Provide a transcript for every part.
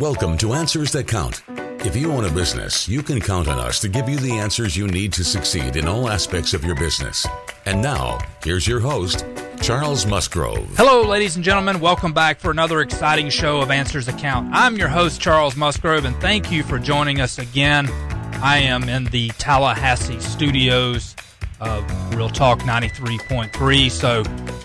Welcome to Answers That Count. If you own a business, you can count on us to give you the answers you need to succeed in all aspects of your business. And now, here's your host, Charles Musgrove. Hello, ladies and gentlemen. Welcome back for another exciting show of Answers That Count. I'm your host, Charles Musgrove, and thank you for joining us again. I am in the Tallahassee studios of Real Talk 93.3. So,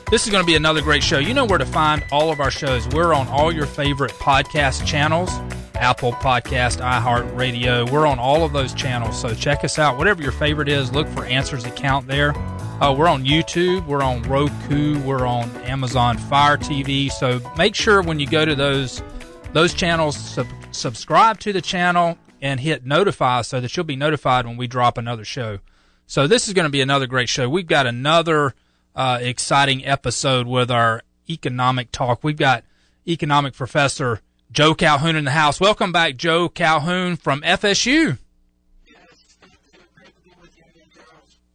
this is going to be another great show. You know where to find all of our shows. We're on all your favorite podcast channels Apple Podcast, iHeartRadio. We're on all of those channels. So, check us out. Whatever your favorite is, look for Answers Account there. Uh, we're on YouTube, we're on Roku, we're on Amazon Fire TV. So, make sure when you go to those those channels, sub- subscribe to the channel and hit notify so that you'll be notified when we drop another show. So this is going to be another great show. We've got another uh, exciting episode with our economic talk. We've got economic professor Joe Calhoun in the house. Welcome back, Joe Calhoun from FSU.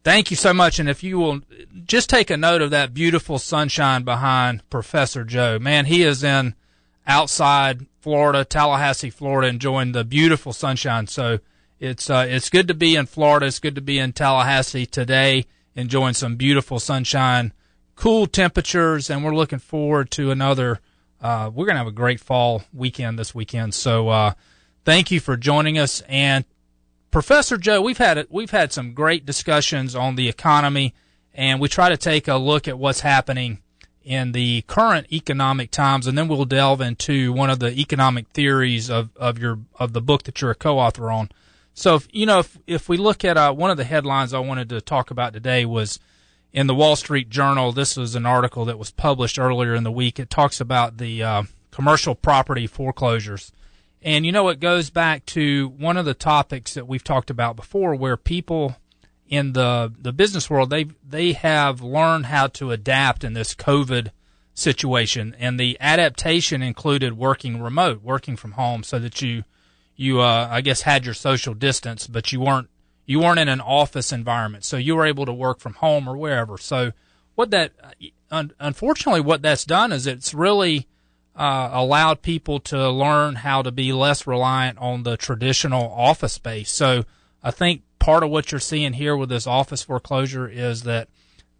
Thank you so much. And if you will just take a note of that beautiful sunshine behind Professor Joe, man, he is in outside Florida, Tallahassee, Florida, enjoying the beautiful sunshine. So it's uh, it's good to be in Florida. It's good to be in Tallahassee today, enjoying some beautiful sunshine, cool temperatures, and we're looking forward to another. Uh, we're gonna have a great fall weekend this weekend. So uh, thank you for joining us. And Professor Joe, we've had we've had some great discussions on the economy, and we try to take a look at what's happening in the current economic times, and then we'll delve into one of the economic theories of, of your of the book that you're a co-author on. So, if, you know, if if we look at uh, one of the headlines I wanted to talk about today was in the Wall Street Journal. This was an article that was published earlier in the week. It talks about the uh, commercial property foreclosures, and you know, it goes back to one of the topics that we've talked about before, where people in the the business world they they have learned how to adapt in this COVID situation, and the adaptation included working remote, working from home, so that you you uh, I guess had your social distance, but you weren't you weren't in an office environment, so you were able to work from home or wherever. So what that un- unfortunately what that's done is it's really uh, allowed people to learn how to be less reliant on the traditional office space. So I think part of what you're seeing here with this office foreclosure is that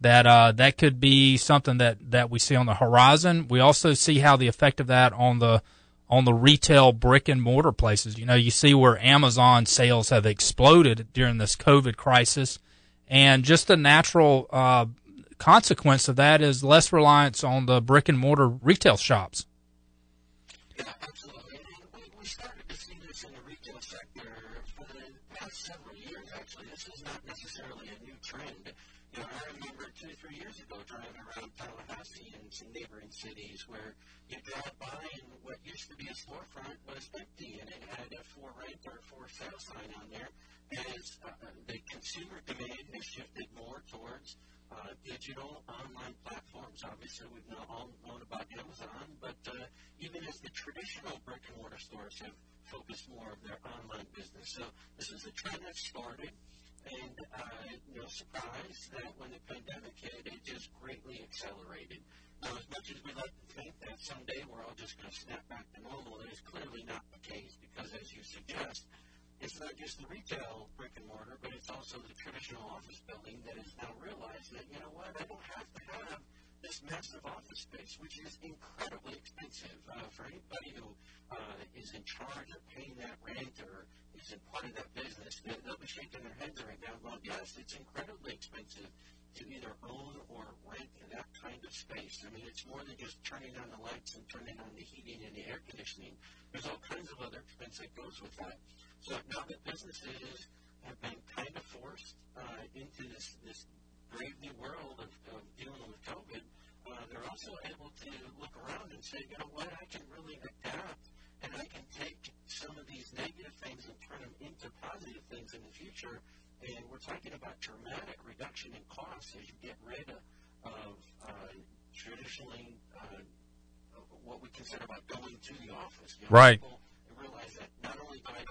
that uh, that could be something that that we see on the horizon. We also see how the effect of that on the on the retail brick and mortar places. You know, you see where Amazon sales have exploded during this COVID crisis, and just the natural uh, consequence of that is less reliance on the brick and mortar retail shops. Yeah, absolutely. And we, we started to see this in the retail sector for the past several years, actually. This is not necessarily a new trend. You know, I remember two, three years ago driving around Tallahassee and some neighboring cities where you drive by and what used to be a storefront was empty and it had a for rent or for on there. As uh, the consumer demand has shifted more towards uh, digital online platforms. Obviously, we've now all known about Amazon, but uh, even as the traditional brick and mortar stores have focused more of their online business. So this is a trend that started, and uh, no surprise that when the pandemic hit, it just greatly accelerated. Now, as much as we like to think that someday we're all just going to snap back to normal, that is clearly not the case because, as you suggest, it's not just the retail brick and mortar, but it's also the traditional office building that has now realized that, you know what, I don't have to have this massive office space, which is incredibly expensive uh, for anybody who uh, is in charge of paying that rent or is in part of that business. They'll be shaking their heads right now, going, yes, it's incredibly expensive to either own or rent that kind of space. I mean, it's more than just turning on the lights and turning on the heating and the air conditioning. There's all kinds of other expense that goes with that. So now that businesses have been kind of forced uh, into this, this brave new world of, of dealing with COVID, uh, they're also able to look around and say, you know what, I can really adapt and I can take some of these negative things and turn them into positive things in the future. And we're talking about dramatic reduction in costs as you get rid of, of uh, traditionally uh, what we consider about going to the office. You know, right. Realize that not only do I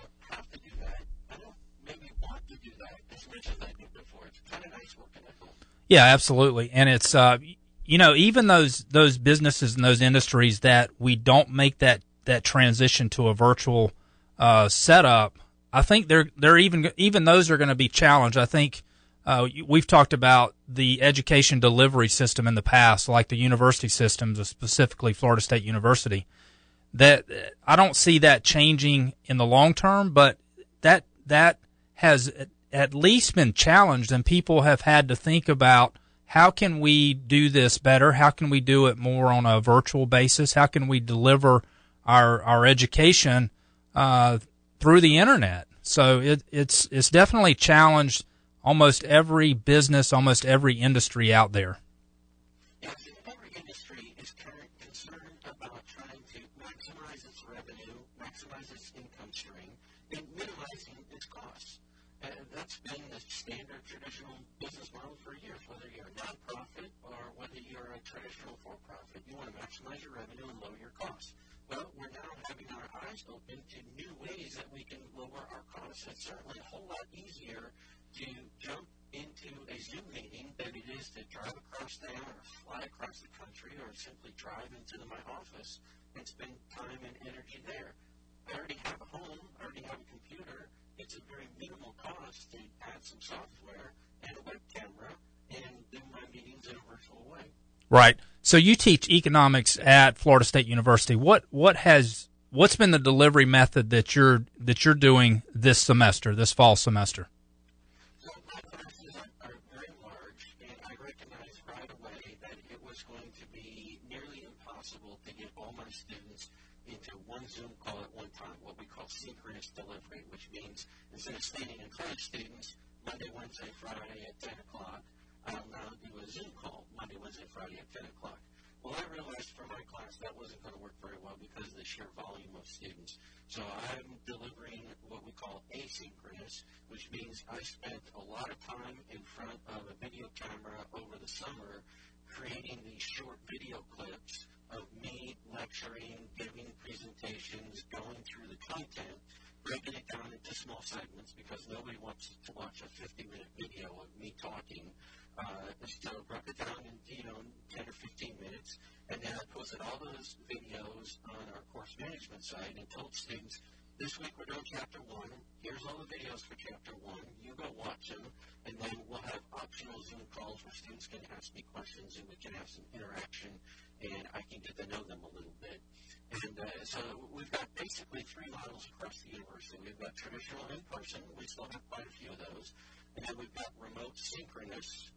Yeah, absolutely. And it's uh, you know even those those businesses and those industries that we don't make that that transition to a virtual uh, setup, I think they're they're even even those are going to be challenged. I think uh, we've talked about the education delivery system in the past, like the university systems, specifically Florida State University. That I don't see that changing in the long term, but that that has at least been challenged, and people have had to think about how can we do this better? How can we do it more on a virtual basis? How can we deliver our our education uh, through the internet? So it, it's it's definitely challenged almost every business, almost every industry out there. Every industry is concerned about trying to maximize its revenue, maximize its income stream, and minimizing its costs. That's been the standard traditional business model for years, whether you're a nonprofit or whether you're a traditional for-profit. You want to maximize your revenue and lower your costs. Well, we're now having our eyes open to new ways that we can lower our costs. It's certainly a whole lot easier to jump into a Zoom meeting than it is to drive across town or fly across the country or simply drive into my office and spend time and energy there. I already have a home, I already have a computer. It's a very minimal cost to add some software and a web camera and do my meetings in a virtual way. Right. So you teach economics at Florida State University. What what has what's been the delivery method that you're that you're doing this semester, this fall semester? Delivery, which means instead of standing in front students Monday, Wednesday, Friday at 10 o'clock, I'll now do a Zoom call Monday, Wednesday, Friday at 10 o'clock. Well, I realized for my class that wasn't going to work very well because of the sheer volume of students. So I'm delivering what we call asynchronous, which means I spent a lot of time in front of a video camera over the summer creating these short video clips of me lecturing, giving presentations, going through the content breaking it down into small segments because nobody wants to watch a 50 minute video of me talking. Uh, so broke it down in, you know, 10 or 15 minutes, and then I posted all those videos on our course management site and told students, this week we're doing chapter one. Here's all the videos for chapter one. You go watch them, and then we'll have optional Zoom calls where students can ask me questions and we can have some interaction, and I can get to know them a little bit. And uh, so we've got basically three models across the university. We've got traditional in-person. We still have quite a few of those. And then we've got remote synchronous,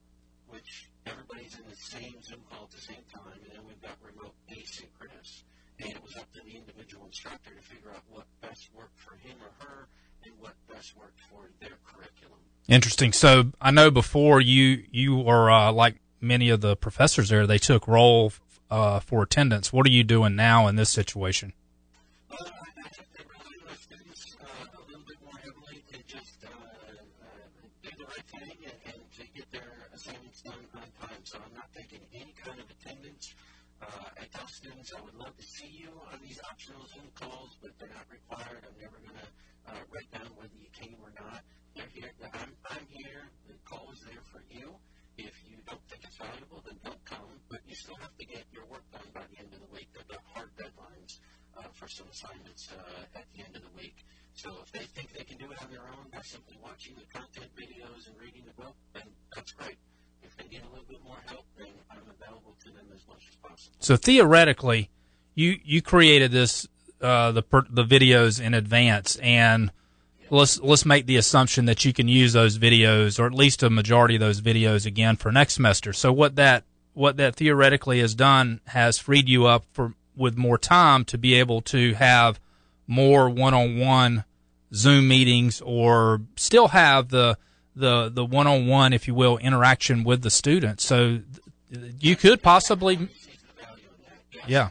which everybody's in the same Zoom call at the same time. And then we've got remote asynchronous. And it was up to the individual instructor to figure out what best worked for him or her and what best worked for their curriculum. Interesting. So I know before you you were uh, like many of the professors there, they took roll uh, for attendance. What are you doing now in this situation? Well, I think they probably lift things uh, a little bit more heavily to just do the right thing and, to get their assignments done on time. So I'm not taking any kind of attendance. I tell students I would love to see you on these optional Zoom calls, but they're not required. I'm never going to write down whether you came or not. I'm, I'm here. The call is there for you. If you don't think it's valuable, then don't come. But you still have to get your work done by the end of the week. They've got hard deadlines uh, for some assignments uh, at the end of the week. So if they think they can do it on their own by simply watching the content videos and reading the book, then that's great. If they need a little bit more help, then I'm available to them as much as possible. So theoretically, you you created this uh, the the videos in advance and let's let's make the assumption that you can use those videos or at least a majority of those videos again for next semester. So what that what that theoretically has done has freed you up for with more time to be able to have more one-on-one Zoom meetings or still have the the the one-on-one if you will interaction with the students. So you could possibly yeah.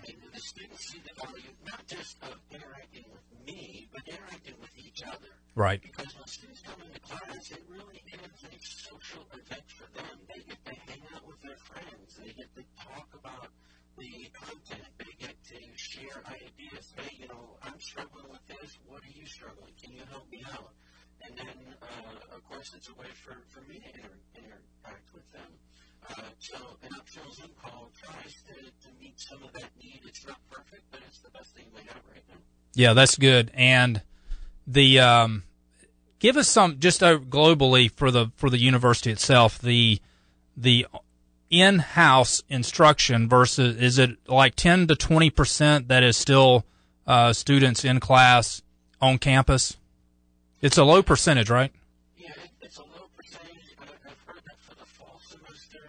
Right. Because when students come into class, it really is a social event for them. They get to hang out with their friends. They get to talk about the content. They get to share ideas. Hey, you know, I'm struggling with this. What are you struggling? Can you help me out? And then, uh, of course, it's a way for, for me to inter- interact with them. Uh, so an optional Zoom call tries to, to meet some of that need. It's not perfect, but it's the best thing we have right right now. Yeah, that's good. And the um, give us some just uh, globally for the for the university itself the the in-house instruction versus is it like 10 to 20 percent that is still uh, students in class on campus? It's a low percentage, right? Yeah, it, it's a low percentage. I, I've heard that for the fall semester,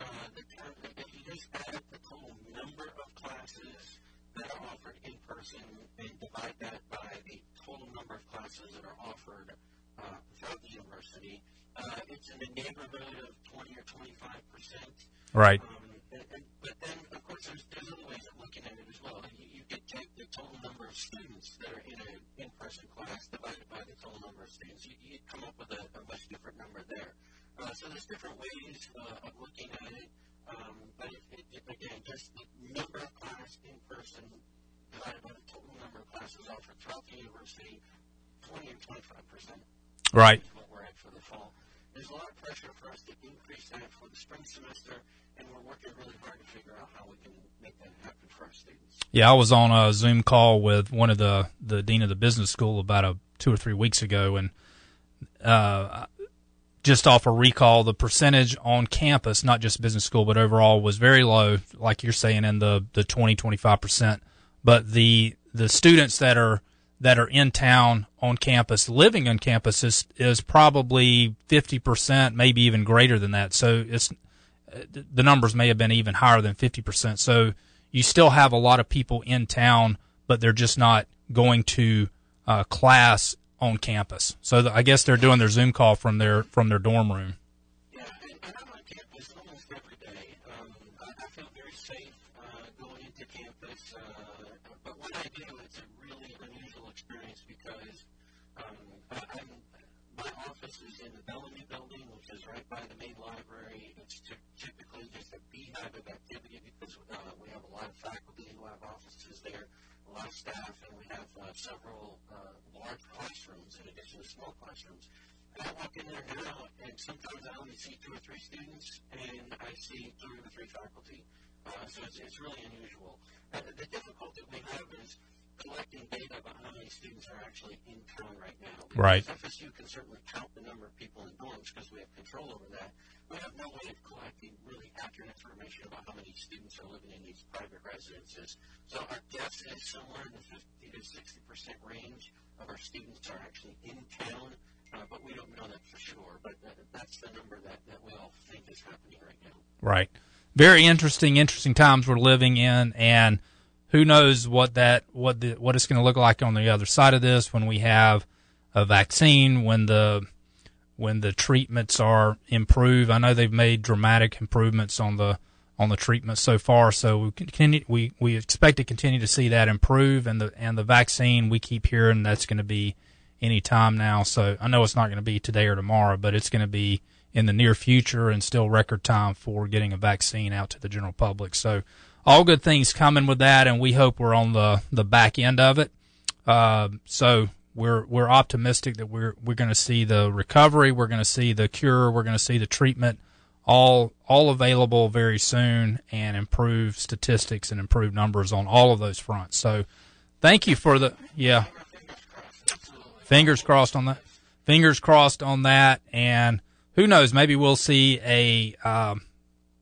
uh, the term, the total number of classes that are offered in person and divide that by the total number of classes that are offered uh, throughout the university, uh, it's in the neighborhood of 20 or 25 percent. Right. Um, and, and, but then, of course, there's, there's other ways of looking at it as well. You, you could take the total number of students that are in an in-person class divided by the total number of students. You, you come up with a, a much different number there. Uh, so there's different ways uh, of looking at it. Um, but it, it, it, again, just the number of class in person divided by the total number of classes offered throughout the university, 20 or 25 percent Right. is what we're at for the fall. There's a lot of pressure for us to increase that for the spring semester, and we're working really hard to figure out how we can make that happen for our students. Yeah, I was on a Zoom call with one of the the dean of the business school about a two or three weeks ago, and uh, just off a recall, the percentage on campus, not just business school, but overall, was very low, like you're saying, in the the 20 25 percent. But the the students that are that are in town on campus, living on campus, is is probably 50 percent, maybe even greater than that. So it's the numbers may have been even higher than 50%. So you still have a lot of people in town, but they're just not going to uh, class on campus. So I guess they're doing their Zoom call from their from their dorm room. Yeah, I'm on campus almost every day. Um, I, feel very safe uh, going into campus, uh, but when I do, it's a really unusual experience because um, my office is in the Bellamy building, which is right by the main library. It's ty- typically just a beehive of activity because uh, we have a lot of faculty who have offices there, of staff, and we have uh, several uh, large classrooms in addition to small classrooms. And I walk in there now, and sometimes I only see two or three students, and I see two or three faculty. Uh, so it's, it's really unusual. Uh, the difficulty we have is collecting data about how many students are actually in town right now. Because Right. FSU can certainly count the number of people in dorms because we have control over that. We have no way of collecting really accurate information about how many students are living in these private residences. So our guess is somewhere in the 50 to 60 percent range of our students are actually in town, uh, but we don't know that for sure. But uh, that's the number that, that we all think is happening right now. Right. Very interesting, interesting times we're living in, and who knows what that what the what it's going to look like on the other side of this when we have a vaccine, when the when the treatments are improved. I know they've made dramatic improvements on the on the treatment so far, so we continue we we expect to continue to see that improve, and the and the vaccine we keep hearing that's going to be any time now. So I know it's not going to be today or tomorrow, but it's going to be in the near future and still record time for getting a vaccine out to the general public. So all good things coming with that, and we hope we're on the the back end of it. Uh, so we're we're optimistic that we're we're going to see the recovery, we're going to see the cure, we're going to see the treatment, all all available very soon, and improve statistics and improve numbers on all of those fronts. So thank you for the yeah. Fingers crossed on that. Fingers crossed on that, and who knows? Maybe we'll see a um,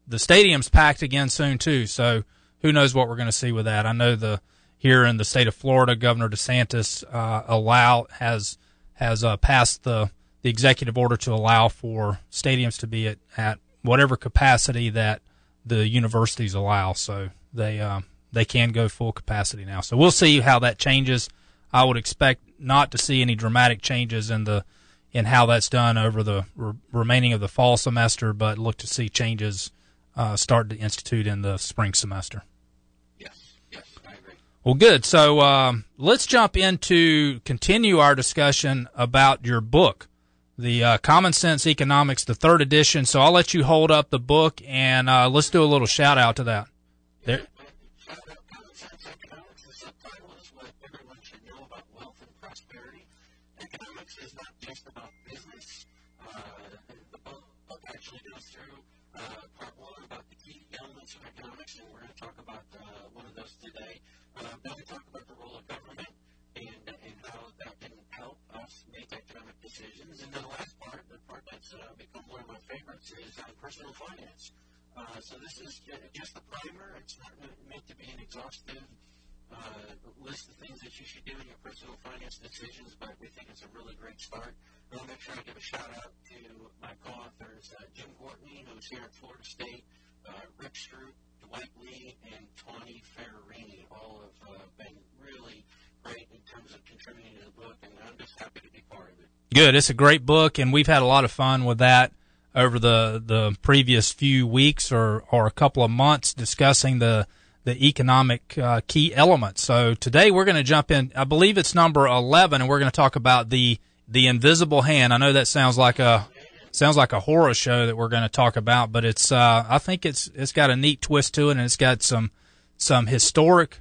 the stadium's packed again soon too. So who knows what we're going to see with that? I know the here in the state of Florida, Governor DeSantis uh, allow has has uh, passed the the executive order to allow for stadiums to be at, at whatever capacity that the universities allow. So they uh, they can go full capacity now. So we'll see how that changes. I would expect not to see any dramatic changes in the in how that's done over the re- remaining of the fall semester, but look to see changes uh, start to institute in the spring semester. Yes, yes, I agree. Well, good. So um, let's jump into continue our discussion about your book, the uh, Common Sense Economics, the third edition. So I'll let you hold up the book and uh, let's do a little shout out to that. There. And then the last part, the part that's uh, become one of my favorites, is uh, personal finance. Uh, so this is just a primer. It's not meant to be an exhaustive uh, list of things that you should do in your personal finance decisions, but we think it's a really great start. I want to make sure I give a shout out to my co-authors, uh, Jim Gwartney, who's here at Florida State, uh, Rick Stroup, Dwight Lee, and Tawni Ferrarini. All have been really – Good. It's a great book, and we've had a lot of fun with that over the the previous few weeks or or a couple of months discussing the the economic uh, key elements. So today we're going to jump in. I believe it's number eleven, and we're going to talk about the the invisible hand. I know that sounds like a sounds like a horror show that we're going to talk about, but it's uh, I think it's it's got a neat twist to it, and it's got some some historic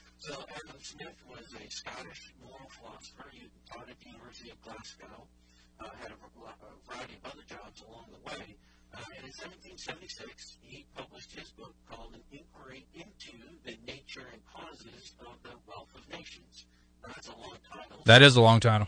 So Adam Smith was a Scottish moral philosopher. He taught at the University of Glasgow, uh, had a, a variety of other jobs along the way. Uh, and in 1776, he published his book called An Inquiry into the Nature and Causes of the Wealth of Nations. Now, that's a long title. That is a long title.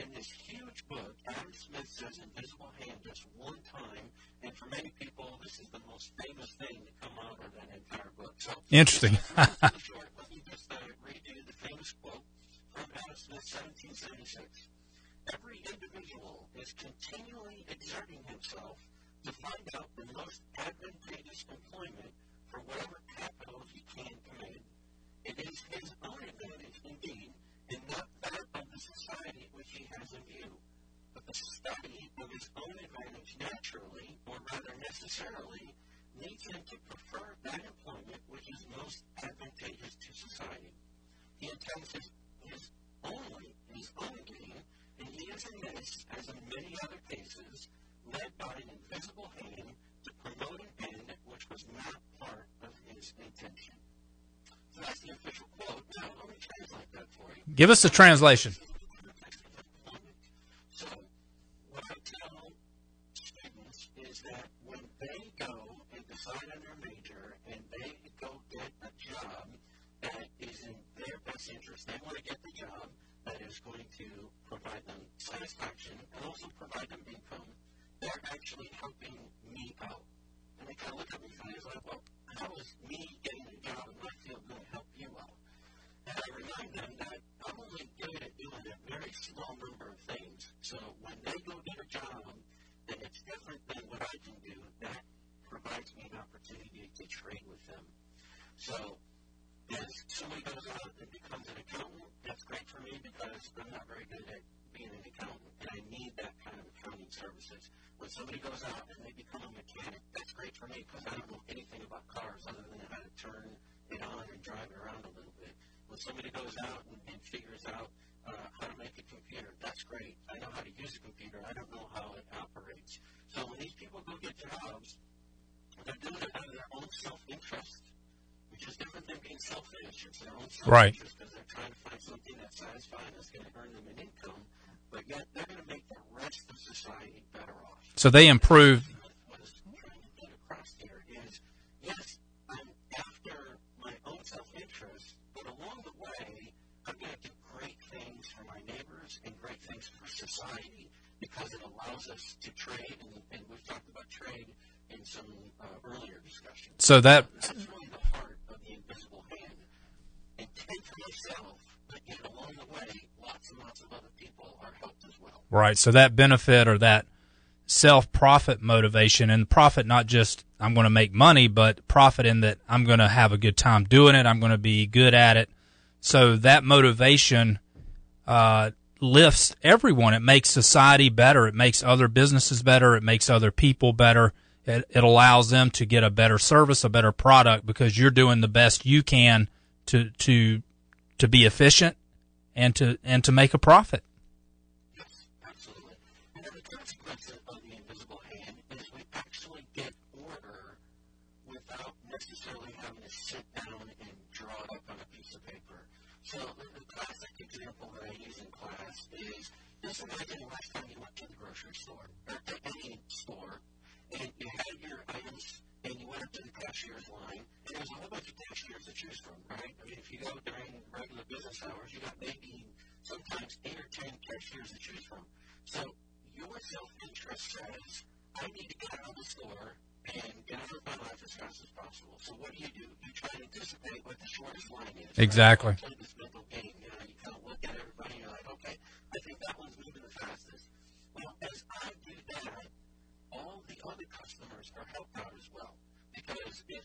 In this huge book, Adam Smith says invisible hand just one time, and for many people, this is the most famous thing to come out of that entire book. So, Interesting. short, let me just uh, read you the famous quote from Adam Smith, 1776. Every individual is continually exerting himself to find out the most advantageous employment for whatever capital he can command. It is his own advantage, indeed, and not society which he has in view. But the study of his own advantage naturally, or rather necessarily, leads him to prefer that employment which is most advantageous to society. He intends his, his only his own gain, and he is in this, as in many other cases, led by an invisible hand to promote an end which was not part of his intention. So that's the official quote. Now, let me translate that for you. Give us the translation. Their best interest, they want to get the job that is going to provide them satisfaction and also provide them income they're actually helping me out. And they kind of look at me. It's like, well, how is me getting a job in my field going to help you out? And I remind them that I'm only good at doing a very small number of things. So when they go get a job, then it's different than what I can do. That provides me an opportunity to trade with them. So if somebody goes out and becomes an accountant, that's great for me because I'm not very good at being an accountant, and I need that kind of accounting services when somebody goes out and they become a mechanic, that's great for me because I don't know anything about cars other than how to turn it on and drive it around a little bit. When somebody goes out and, and figures out uh, how to make a computer, that's great. I know how to use a computer. I don't know how it operates. So when these people go get jobs, they're doing it out of their own self-interest, which is different than being selfish. It's their own self-interest right. because they're trying to find something that's satisfying that's going to earn them an income but yet they're going to make the rest of society better off. So they improve. What is trying to get across here is, yes, I'm after my own self-interest, but along the way, I'm going to do great things for my neighbors and great things for society because it allows us to trade, and, and we've talked about trade in some uh, earlier discussions. So that. Right. So that benefit or that self profit motivation and profit not just I'm going to make money, but profit in that I'm going to have a good time doing it. I'm going to be good at it. So that motivation uh, lifts everyone. It makes society better. It makes other businesses better. It makes other people better. It, it allows them to get a better service, a better product because you're doing the best you can to to to be efficient and to and to make a profit. Yes, absolutely. And then the consequence of the invisible hand is we actually get order without necessarily having to sit down and draw it up on a piece of paper. So the, the classic example that I use in class is just imagine the last time you went to the grocery store or to any store and you had your items and you went up to the cashier's line and there's a whole bunch of cashiers to choose from, right? I mean, if you go during regular business hours, you got maybe sometimes eight or ten cashiers to choose from. So your self-interest says, I need to get out of the store and get of my life as fast as possible. So what do you do? You try to anticipate what the shortest line is. Exactly. Right? This mental game, you know, you kind of look at everybody and you're like, okay, I think that one's moving the fastest. Well, as I do that, all the other customers are helped out as well. Because if,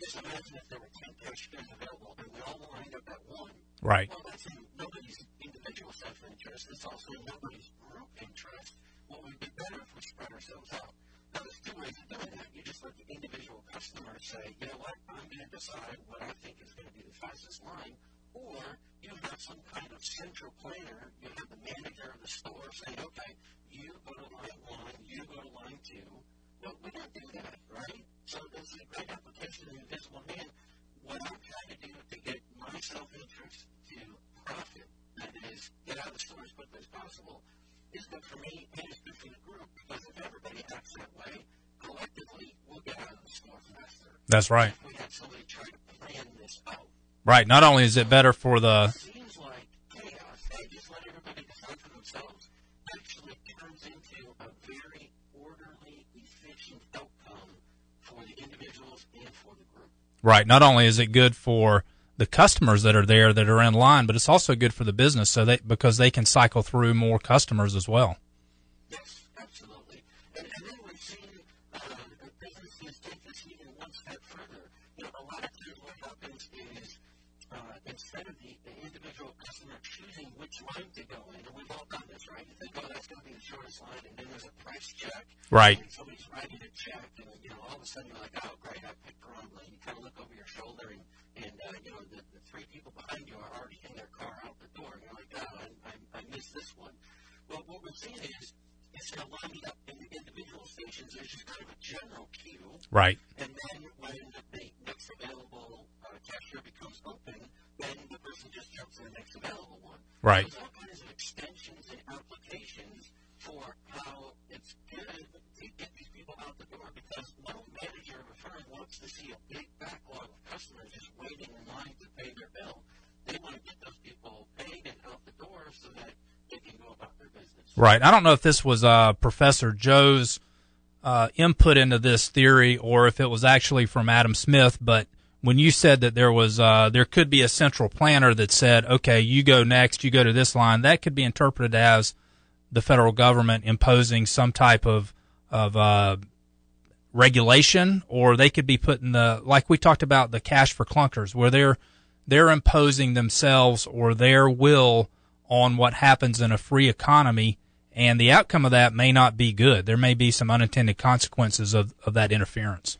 just imagine if there were 10 cashiers available and we all lined up at one, Right. well, that's in nobody's individual self-interest. It's also in nobody's group interest. What would be better if we spread ourselves out? There's two ways of doing that. You just let the individual customer say, you know what, I'm going to decide what I think is going to be the fastest line. Or you have some kind of central planner. You have the manager of the store saying, okay, you go to line one, you go to line two. Well, we don't do that, right? So this is a great application of invisible hand. What I'm trying to do to get my self-interest to profit, that is, get out of the store as quickly as possible, is good for me and it's good for the group. Because if everybody acts that way, collectively, we'll get out of the store faster. That's right. If we had somebody try to plan this out, Right. Not only is it better for the like chaos. Actually turns into a very orderly, efficient outcome for the individuals and for the group. right, not only is it good for the customers that are there that are in line, but it's also good for the business so they because they can cycle through more customers as well. Yes, absolutely. And, and then we've seen uh, businesses take this even one step further. You know, a lot of times what happens is instead of the, the individual customer choosing which line to go in, and we've all done this, right? You think, oh, that's going to be the shortest line, and then there's a price check. Right. And somebody's writing a check, and you know, all of a sudden you're like, oh, great, I picked the wrong line. You kind of look over your shoulder, and, and uh, you know, the, the three people behind you are already in their car out the door, and you're like, oh, I, I, I missed this one. Well, what we're seeing is instead of lining up in the individual stations, there's just kind of a general queue. Right. And then when the next available uh, cashier becomes open, then the person just jumps to the next available one. Right. There's all kinds of extensions and applications for how it's good to get these people out the door because no manager of a firm wants to see a big backlog of customers just waiting in line to pay their bill. They want to get those people paid and out the door so that they can go about their business. Right. I don't know if this was uh, Professor Joe's uh, input into this theory or if it was actually from Adam Smith, but when you said that there was uh, there could be a central planner that said, okay, you go next, you go to this line, that could be interpreted as the federal government imposing some type of of uh, regulation, or they could be putting the like we talked about the cash for clunkers, where they're they're imposing themselves or their will on what happens in a free economy, and the outcome of that may not be good. There may be some unintended consequences of, of that interference.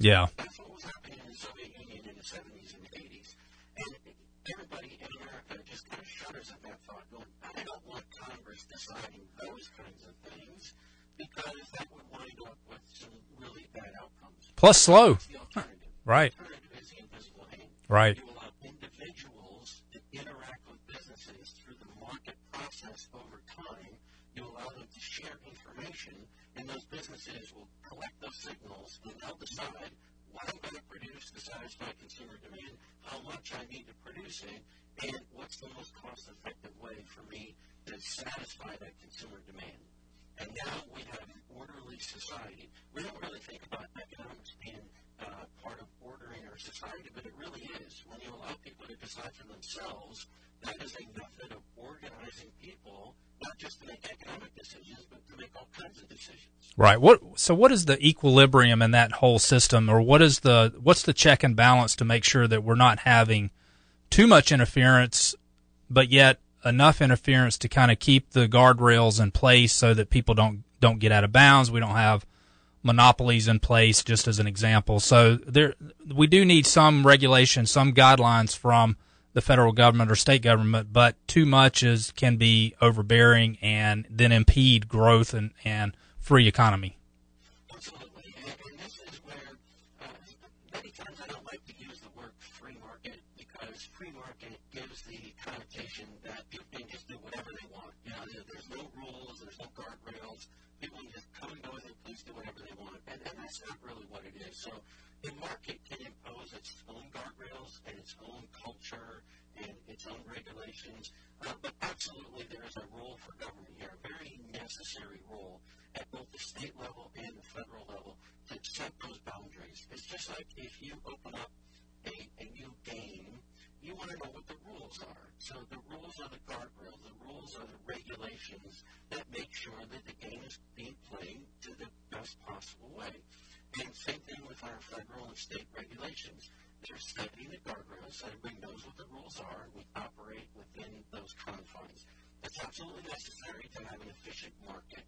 Yeah. That's what was happening in the Soviet Union in the 70s and 80s. And everybody in America just kind of shudders at that thought, I don't want Congress deciding those kinds of things because that would wind up with some really bad outcomes. Plus, slow. Right. Right. Consumer demand. And now we have an orderly society. We don't really think about economics being uh, part of ordering our society, but it really is. When you allow people to decide for themselves, that is a method of organizing people, not just to make economic decisions, but to make all kinds of decisions. Right. What? So, what is the equilibrium in that whole system, or what is the what's the check and balance to make sure that we're not having too much interference, but yet enough interference to kind of keep the guardrails in place so that people don't don't get out of bounds. We don't have monopolies in place, just as an example. So there, we do need some regulation, some guidelines from the federal government or state government, but too much is can be overbearing and then impede growth and, and free economy. Absolutely. And, and this is where uh, many times I don't like to use the word free market because free market gives the connotation that people can just do whatever they want. You know, there, there's no rules, there's no guardrails. People can just come and go as they please, do whatever they want. And, and that's not really what it is. So the market can impose its own guardrails and its own culture and its own regulations. Uh, but absolutely there is a role for government here, a very necessary role at both the state level and the federal level to set those boundaries. It's just like if you open up a, a new game, you want to know what the rules are. So the rules are the guardrails, the rules are the regulations that make sure that the game is being played to the best possible way. And same thing with our federal and state regulations. They're setting the guardrails so everybody knows what the rules are and we operate within those confines. It's absolutely necessary to have an efficient market.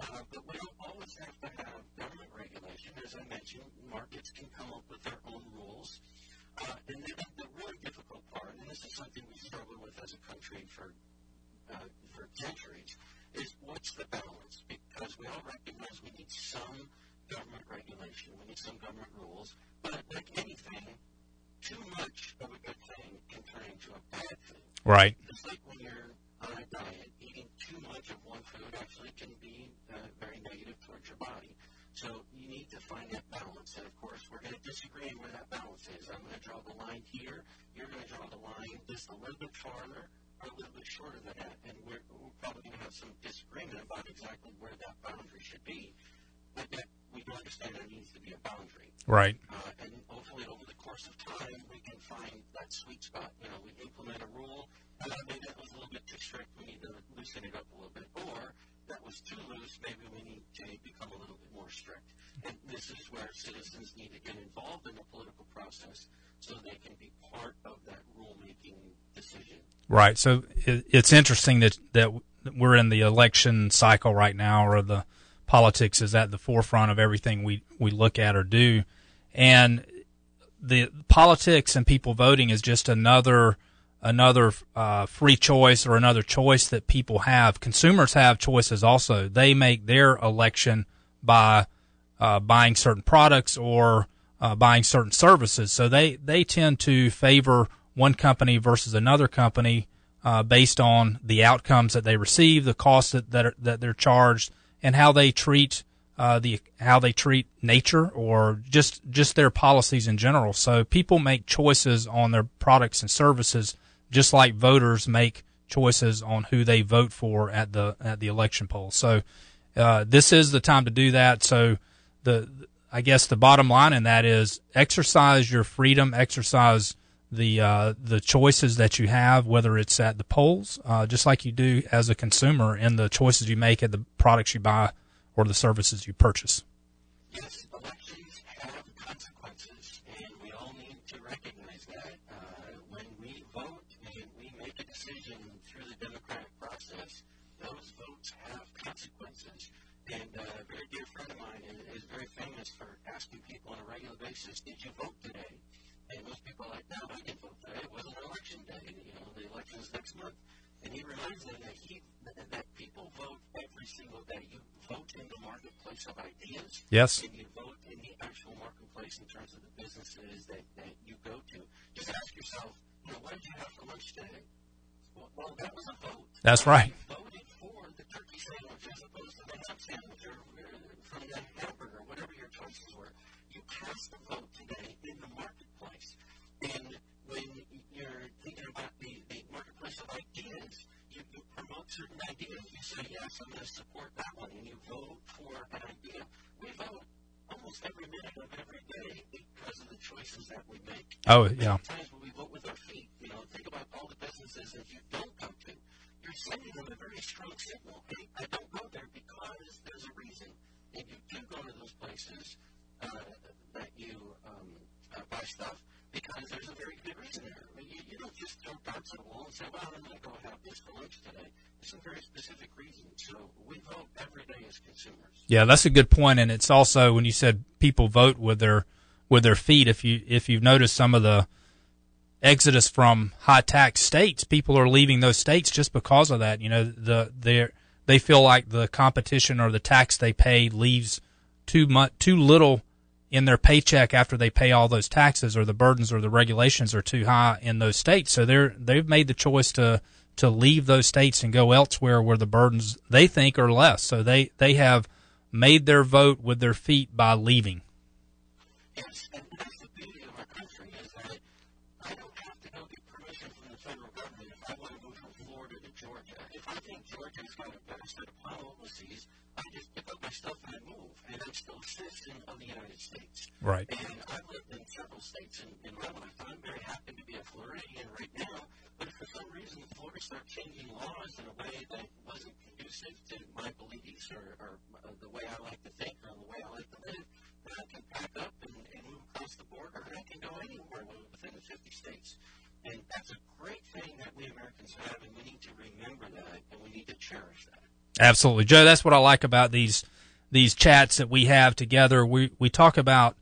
Uh, but we don't always have to have government regulation. As I mentioned, markets can come up with their own rules. Uh, and then the really difficult part, and this is something we struggle with as a country for uh, for centuries, is what's the balance? Because we all recognize we need some government regulation, we need some government rules, but like anything, too much of a good thing can turn into a bad thing. Right. It's like when you're on a diet, eating too much of one food actually can be uh, very negative towards your body. So you need to find that balance. And of course, we're going to disagree on where that balance is. I'm going to draw the line here. You're going to draw the line just a little bit farther or a little bit shorter than that. And we're, we're probably going to have some disagreement about exactly where that boundary should be. But yet, we do understand there needs to be a boundary. Right. Uh, and hopefully, over the course of time, we can find that sweet spot. You know, we implement a rule, uh, maybe that was a little bit too strict, we need to loosen it up a little bit. Or that was too loose, maybe we need to become a little bit more strict. And this is where citizens need to get involved in the political process so they can be part of that rulemaking decision. Right. So it's interesting that that we're in the election cycle right now, or the politics is at the forefront of everything we we look at or do, and the politics and people voting is just another another uh, free choice or another choice that people have. Consumers have choices also. They make their election by uh, buying certain products or uh, buying certain services. So they, they tend to favor one company versus another company uh, based on the outcomes that they receive, the costs that that, that they're charged, and how they treat uh, the how they treat nature or just just their policies in general. So people make choices on their products and services just like voters make choices on who they vote for at the at the election polls. So uh, this is the time to do that. So the I guess the bottom line in that is exercise your freedom, exercise the uh, the choices that you have, whether it's at the polls, uh, just like you do as a consumer, in the choices you make at the products you buy or the services you purchase. Yes, elections have consequences, and we all need to recognize that. Uh, when we vote and we make a decision through the democratic process, those votes have consequences. And uh, a very dear friend of mine is, is very famous for asking people on a regular basis, "Did you vote today?" And most people are like, "No, I didn't vote today. It wasn't election day. You know, the election is next month." And he reminds them that he that, people vote every single day. You vote in the marketplace of ideas Yes. and you vote in the actual marketplace marketplace in terms of the businesses that, that you go to. Just ask yourself, you know, what did you have for lunch today? That's right. Voted for the turkey sandwich as opposed to the ham sandwich or from the hamburger, whatever your choices were. You cast a vote today in the marketplace. And when you're thinking about the, the marketplace of ideas, you, you promote certain ideas. You say, yes, I'm going to support that one, and you vote for an idea. We vote almost every minute of every day because of the choices that we make. Oh, yeah. Times when we vote with our feet, you know, think about all the businesses that you don't go to. You're sending them a very strong signal. Hey, I don't go there because there's a reason. And you do go to those places uh, that you um, uh, buy stuff because there's a very good reason there. I mean, you, you don't just throw darts at a wall and say, well, I'm going to go have this for lunch today. There's some very specific reasons. So we vote every day as consumers. Yeah, that's a good point, and it's also when you said people vote with their with their feet. If you if you've noticed some of the exodus from high tax states, people are leaving those states just because of that. You know, the they they feel like the competition or the tax they pay leaves too much too little in their paycheck after they pay all those taxes or the burdens or the regulations are too high in those states. So they're they've made the choice to to leave those states and go elsewhere where the burdens they think are less. So they they have made their vote with their feet by leaving. Is to from policies, I just pick up my stuff and I move, and I'm still a citizen of the United States. Right. And I've lived in several states in, in my lifetime. I'm very happy to be a Floridian right now. But if for some reason the Florida starts changing laws in a way that wasn't conducive to my beliefs or, or uh, the way I like to think or the way I like to live, then I can pack up and, and move across the border and I can go anywhere within the 50 states. And that's a great thing that we Americans have, and we need to remember that and we need to cherish that. Absolutely, Joe. That's what I like about these these chats that we have together. We we talk about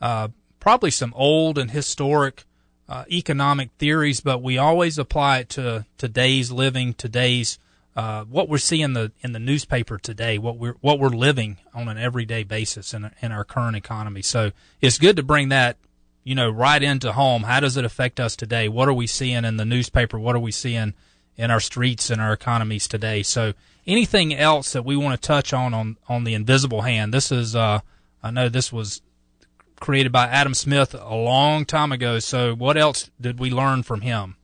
uh, probably some old and historic uh, economic theories, but we always apply it to today's living, today's uh, what we're seeing in the in the newspaper today, what we're what we're living on an everyday basis in in our current economy. So it's good to bring that, you know, right into home. How does it affect us today? What are we seeing in the newspaper? What are we seeing in our streets and our economies today? So anything else that we want to touch on on on the invisible hand? This is uh, I know this was created by Adam Smith a long time ago. So what else did we learn from him?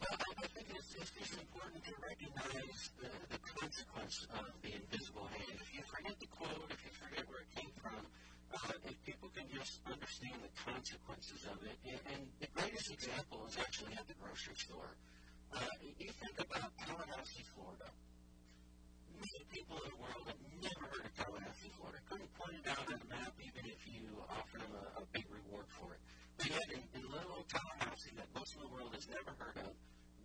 Well, I, I think it's, it's just important to recognize the, the consequence of the invisible hand. If you forget the quote, if you forget where it came from, uh, if people can just understand the consequences of it. And, and the greatest example is actually at the grocery store. Uh, you think about Tallahassee, Florida. Many people in the world have never heard of Tallahassee, Florida. Couldn't point it out on a map even if you offered them a, a big reward for it. But yet, in, in little old Tallahassee, that most of the world has never heard of,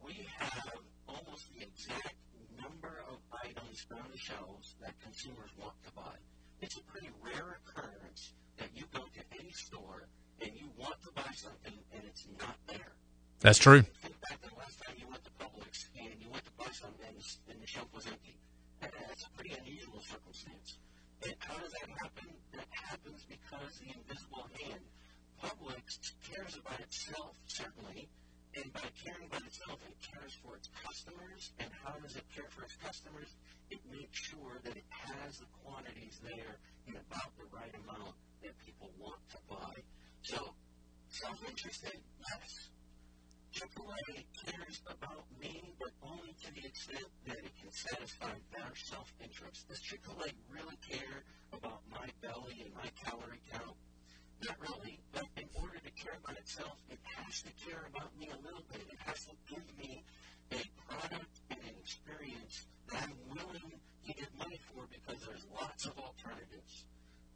we have almost the exact number of items on the shelves that consumers want to buy. It's a pretty rare occurrence that you go to any store and you want to buy something and it's not there. That's true. Think back to the last time you went to Publix and you went to buy something and the, and the shelf was empty. That, that's a pretty unusual circumstance. And how does that happen? That happens because the invisible hand. Publix cares about itself, certainly, and by caring about itself, it cares for its customers. And how does it care for its customers? It makes sure that it has the quantities there in about the right amount that people want to buy. So, self-interested, yes. Chick-fil-A cares about me, but only to the extent that it can satisfy their self-interest. Does Chick-fil-A really care about my belly and my calorie count? Not really, but in order to care about itself, it has to care about me a little bit. It has to give me a product and an experience that I'm willing to give money for because there's lots of alternatives.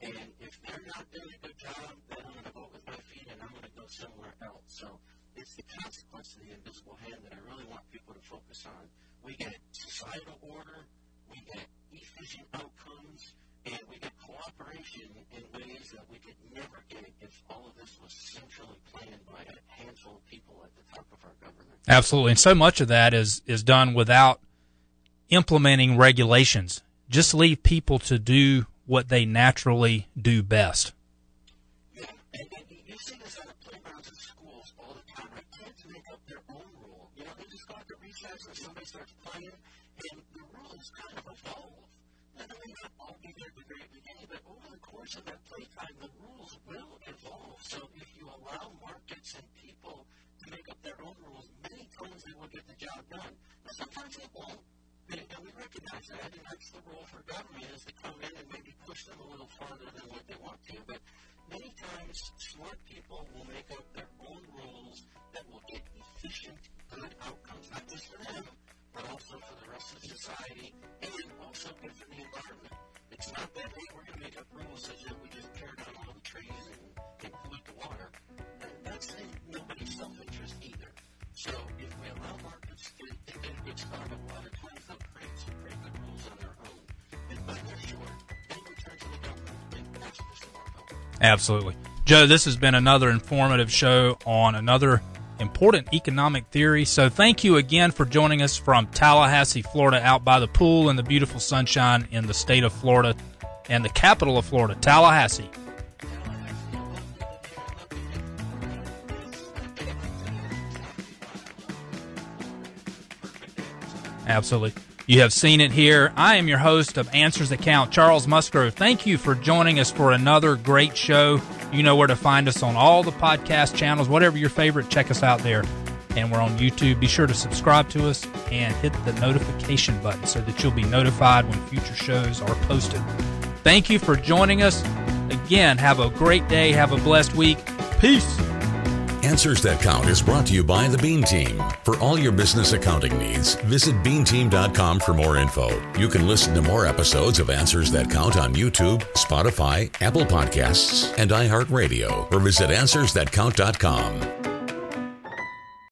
And if they're not doing a good job, then I'm going to vote with my feet and I'm going to go somewhere else. So it's the consequence of the invisible hand that I really want people to focus on. We get societal order, we get efficient outcomes, and we get cooperation in ways that we could never get if all of this was centrally planned by a handful of people at the top of our government. Absolutely, and so much of that is is done without implementing regulations. Just leave people to do what they naturally do best. Yes, And, and you see this on the playgrounds of schools all the time, right? Kids make up their own rule. You know, they just go out to recess and somebody starts playing, and kind of evolve. Now, they may not all be there at the very beginning, but over the course of that playtime, the rules will evolve. So if you allow markets and people to make up their own rules, many times they will get the job done. Now, sometimes they won't. And, and we recognize that, and that's the role for government is to come in and maybe push them a little farther than what they want to. But many times, smart people will make up their own rules that will get efficient, good outcomes, not just for them, but also for the rest of society, and also good for the environment. It's not that, hey, we're going to make up rules such that we just tear down all the trees and, and pollute the water. And that's in nobody's self-interest either. So if we allow markets to, to get a good start, of times they'll create some rules on their own. And when they're short, they return to the government, and that's the. Absolutely. Joe, this has been another informative show on another important economic theory. So thank you again for joining us from Tallahassee, Florida, out by the pool in the beautiful sunshine in the state of Florida and the capital of Florida, Tallahassee. Absolutely. You have seen it here. I am your host of Answers That Count, Charles Musgrove. Thank you for joining us for another great show. You know where to find us on all the podcast channels, whatever your favorite, check us out there. And we're on YouTube. Be sure to subscribe to us and hit the notification button so that you'll be notified when future shows are posted. Thank you for joining us. Again, have a great day. Have a blessed week. Peace. Answers That Count is brought to you by the Bean Team. For all your business accounting needs, visit beanteam.com for more info. You can listen to more episodes of Answers That Count on YouTube, Spotify, Apple Podcasts, and iHeartRadio, or visit answersthatcount.com.